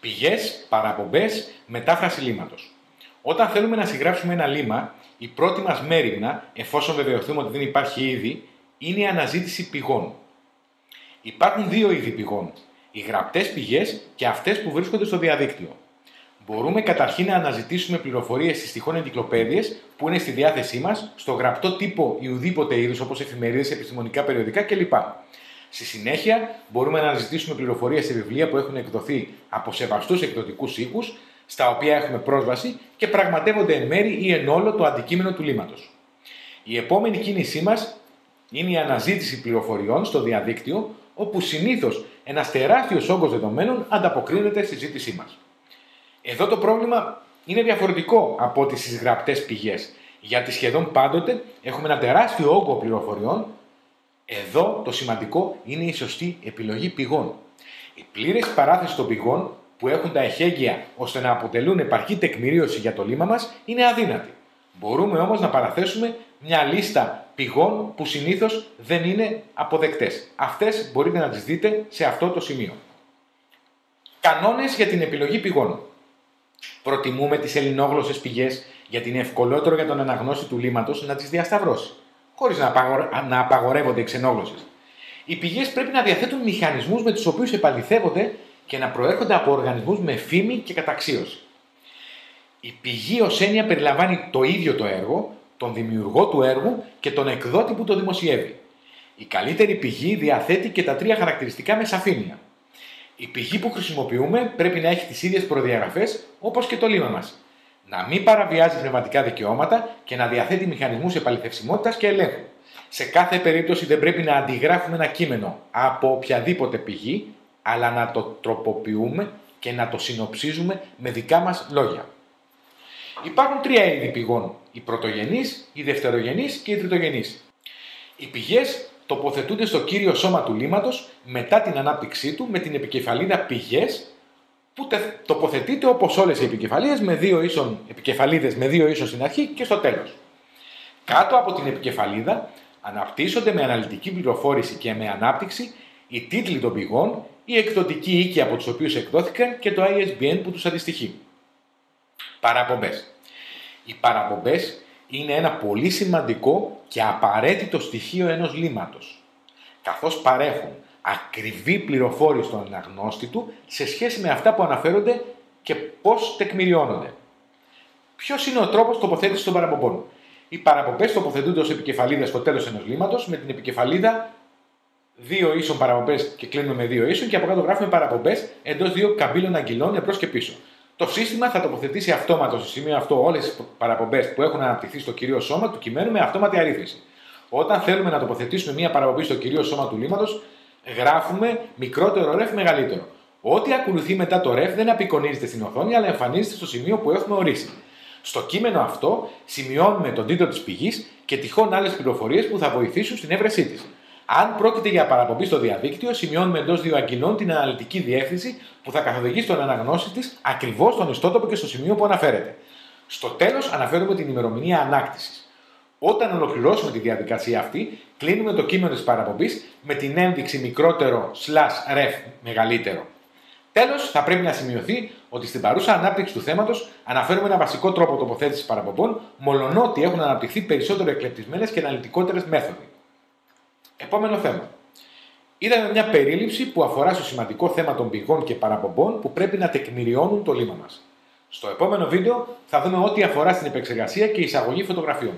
Πηγές, παραπομπές, μετάφραση λίματο. Όταν θέλουμε να συγγράψουμε ένα λίμα, η πρώτη μας μέρημνα, εφόσον βεβαιωθούμε ότι δεν υπάρχει ήδη, είναι η αναζήτηση πηγών. Υπάρχουν δύο είδη πηγών. Οι γραπτές πηγές και αυτές που βρίσκονται στο διαδίκτυο. Μπορούμε καταρχήν να αναζητήσουμε πληροφορίες στις τυχόν εγκυκλοπαίδειε που είναι στη διάθεσή μας, στο γραπτό τύπο ή ουδήποτε είδους όπως εφημερίδες, επιστημονικά περιοδικά κλπ. Στη συνέχεια, μπορούμε να αναζητήσουμε πληροφορίες σε βιβλία που έχουν εκδοθεί από σεβαστούς εκδοτικούς οίκους, στα οποία έχουμε πρόσβαση και πραγματεύονται εν μέρη ή εν όλο το αντικείμενο του λίματο. Η επόμενη κίνησή μας είναι η αναζήτηση πληροφοριών στο διαδίκτυο, όπου συνήθως ένας τεράστιος όγκος δεδομένων ανταποκρίνεται στη ζήτησή μας. Εδώ το πρόβλημα είναι διαφορετικό από ό,τι στις γραπτές πηγές, γιατί σχεδόν πάντοτε έχουμε ένα τεράστιο όγκο πληροφοριών εδώ το σημαντικό είναι η σωστή επιλογή πηγών. Η πλήρη παράθεση των πηγών που έχουν τα εχέγγυα ώστε να αποτελούν επαρκή τεκμηρίωση για το λίμα μας είναι αδύνατη. Μπορούμε όμως να παραθέσουμε μια λίστα πηγών που συνήθως δεν είναι αποδεκτές. Αυτές μπορείτε να τις δείτε σε αυτό το σημείο. Κανόνες για την επιλογή πηγών. Προτιμούμε τις ελληνόγλωσσες πηγές γιατί είναι ευκολότερο για τον αναγνώστη του λίματος να τις διασταυρώσει χωρίς να, να απαγορεύονται οι ξενόγλωσσες. Οι πηγές πρέπει να διαθέτουν μηχανισμούς με τους οποίους επαληθεύονται και να προέρχονται από οργανισμούς με φήμη και καταξίωση. Η πηγή ως έννοια περιλαμβάνει το ίδιο το έργο, τον δημιουργό του έργου και τον εκδότη που το δημοσιεύει. Η καλύτερη πηγή διαθέτει και τα τρία χαρακτηριστικά με σαφήνεια. Η πηγή που χρησιμοποιούμε πρέπει να έχει τις ίδιες προδιαγραφές όπως και το λίμα μας να μην παραβιάζει πνευματικά δικαιώματα και να διαθέτει μηχανισμούς επαληθευσιμότητα και ελέγχου. Σε κάθε περίπτωση δεν πρέπει να αντιγράφουμε ένα κείμενο από οποιαδήποτε πηγή, αλλά να το τροποποιούμε και να το συνοψίζουμε με δικά μας λόγια. Υπάρχουν τρία είδη πηγών, η πρωτογενής, η δευτερογενής και η τριτογενής. Οι πηγές τοποθετούνται στο κύριο σώμα του λίματος μετά την ανάπτυξή του με την επικεφαλίδα πηγές που τοποθετείται όπως όλες οι επικεφαλίδε με δύο ίσον επικεφαλίδες με δύο ίσον στην αρχή και στο τέλος. Κάτω από την επικεφαλίδα αναπτύσσονται με αναλυτική πληροφόρηση και με ανάπτυξη οι τίτλοι των πηγών, οι εκδοτικοί οίκοι από τους οποίους εκδόθηκαν και το ISBN που τους αντιστοιχεί. Παραπομπές. Οι παραπομπές είναι ένα πολύ σημαντικό και απαραίτητο στοιχείο ενός λίματος, καθώς παρέχουν ακριβή πληροφόρηση στον αναγνώστη του σε σχέση με αυτά που αναφέρονται και πώς τεκμηριώνονται. Ποιος είναι ο τρόπος τοποθέτησης των παραπομπών; Οι παραπομπές τοποθετούνται ως επικεφαλίδα στο τέλος ενός λίματο με την επικεφαλίδα δύο ίσων παραπομπές και κλείνουμε με δύο ίσων και από κάτω γράφουμε παραπομπές εντός δύο καμπύλων αγγυλών εμπρό και πίσω. Το σύστημα θα τοποθετήσει αυτόματο στο σημείο αυτό όλες τις παραπομπές που έχουν αναπτυχθεί στο κυρίω σώμα του κειμένου με αυτόματη αρρύθμιση. Όταν θέλουμε να τοποθετήσουμε μία παραπομπή στο κυρίω σώμα του λίματο, γράφουμε μικρότερο ρεφ μεγαλύτερο. Ό,τι ακολουθεί μετά το ρεφ δεν απεικονίζεται στην οθόνη, αλλά εμφανίζεται στο σημείο που έχουμε ορίσει. Στο κείμενο αυτό σημειώνουμε τον τίτλο της πηγής και τυχόν άλλες πληροφορίες που θα βοηθήσουν στην έβρεσή της. Αν πρόκειται για παραπομπή στο διαδίκτυο, σημειώνουμε εντός δύο αγγυλών την αναλυτική διεύθυνση που θα καθοδηγεί στον αναγνώστη της ακριβώς στον ιστότοπο και στο σημείο που αναφέρεται. Στο τέλος, αναφέρουμε την ημερομηνία ανάκτησης. Όταν ολοκληρώσουμε τη διαδικασία αυτή, κλείνουμε το κείμενο της παραπομπής με την ένδειξη μικρότερο slash ref μεγαλύτερο. Τέλος, θα πρέπει να σημειωθεί ότι στην παρούσα ανάπτυξη του θέματος αναφέρουμε ένα βασικό τρόπο τοποθέτησης παραπομπών, μολονότι έχουν αναπτυχθεί περισσότερο εκλεπτισμένες και αναλυτικότερες μέθοδοι. Επόμενο θέμα. Είδαμε μια περίληψη που αφορά στο σημαντικό θέμα των πηγών και παραπομπών που πρέπει να τεκμηριώνουν το λίμα μας. Στο επόμενο βίντεο θα δούμε ό,τι αφορά στην επεξεργασία και εισαγωγή φωτογραφιών.